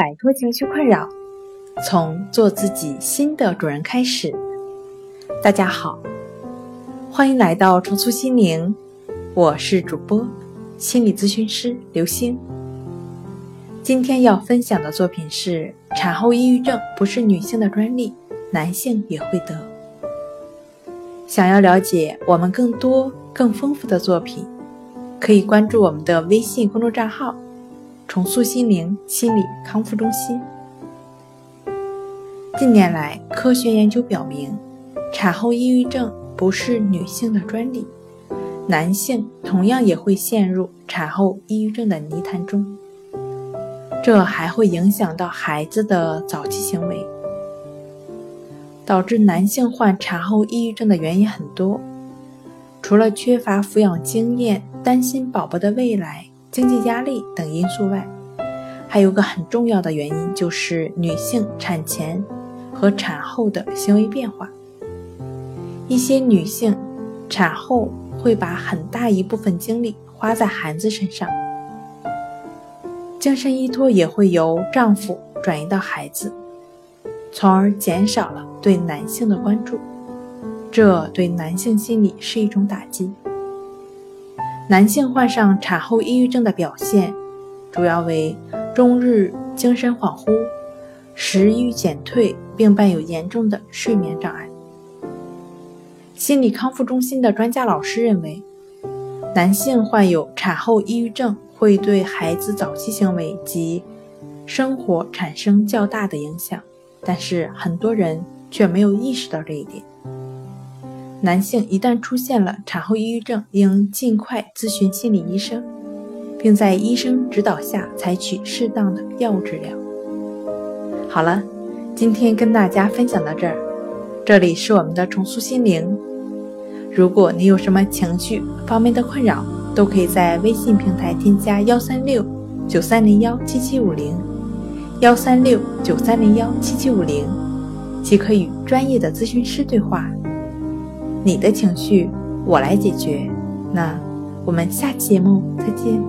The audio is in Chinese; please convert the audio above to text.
摆脱情绪困扰，从做自己新的主人开始。大家好，欢迎来到重塑心灵，我是主播心理咨询师刘星。今天要分享的作品是：产后抑郁症不是女性的专利，男性也会得。想要了解我们更多更丰富的作品，可以关注我们的微信公众账号。重塑心灵心理康复中心。近年来，科学研究表明，产后抑郁症不是女性的专利，男性同样也会陷入产后抑郁症的泥潭中。这还会影响到孩子的早期行为。导致男性患产后抑郁症的原因很多，除了缺乏抚养经验、担心宝宝的未来。经济压力等因素外，还有个很重要的原因，就是女性产前和产后的行为变化。一些女性产后会把很大一部分精力花在孩子身上，精神依托也会由丈夫转移到孩子，从而减少了对男性的关注，这对男性心理是一种打击。男性患上产后抑郁症的表现，主要为终日精神恍惚、食欲减退，并伴有严重的睡眠障碍。心理康复中心的专家老师认为，男性患有产后抑郁症会对孩子早期行为及生活产生较大的影响，但是很多人却没有意识到这一点。男性一旦出现了产后抑郁症，应尽快咨询心理医生，并在医生指导下采取适当的药物治疗。好了，今天跟大家分享到这儿，这里是我们的重塑心灵。如果你有什么情绪方面的困扰，都可以在微信平台添加幺三六九三零幺七七五零幺三六九三零幺七七五零，即可与专业的咨询师对话。你的情绪，我来解决。那我们下期节目再见。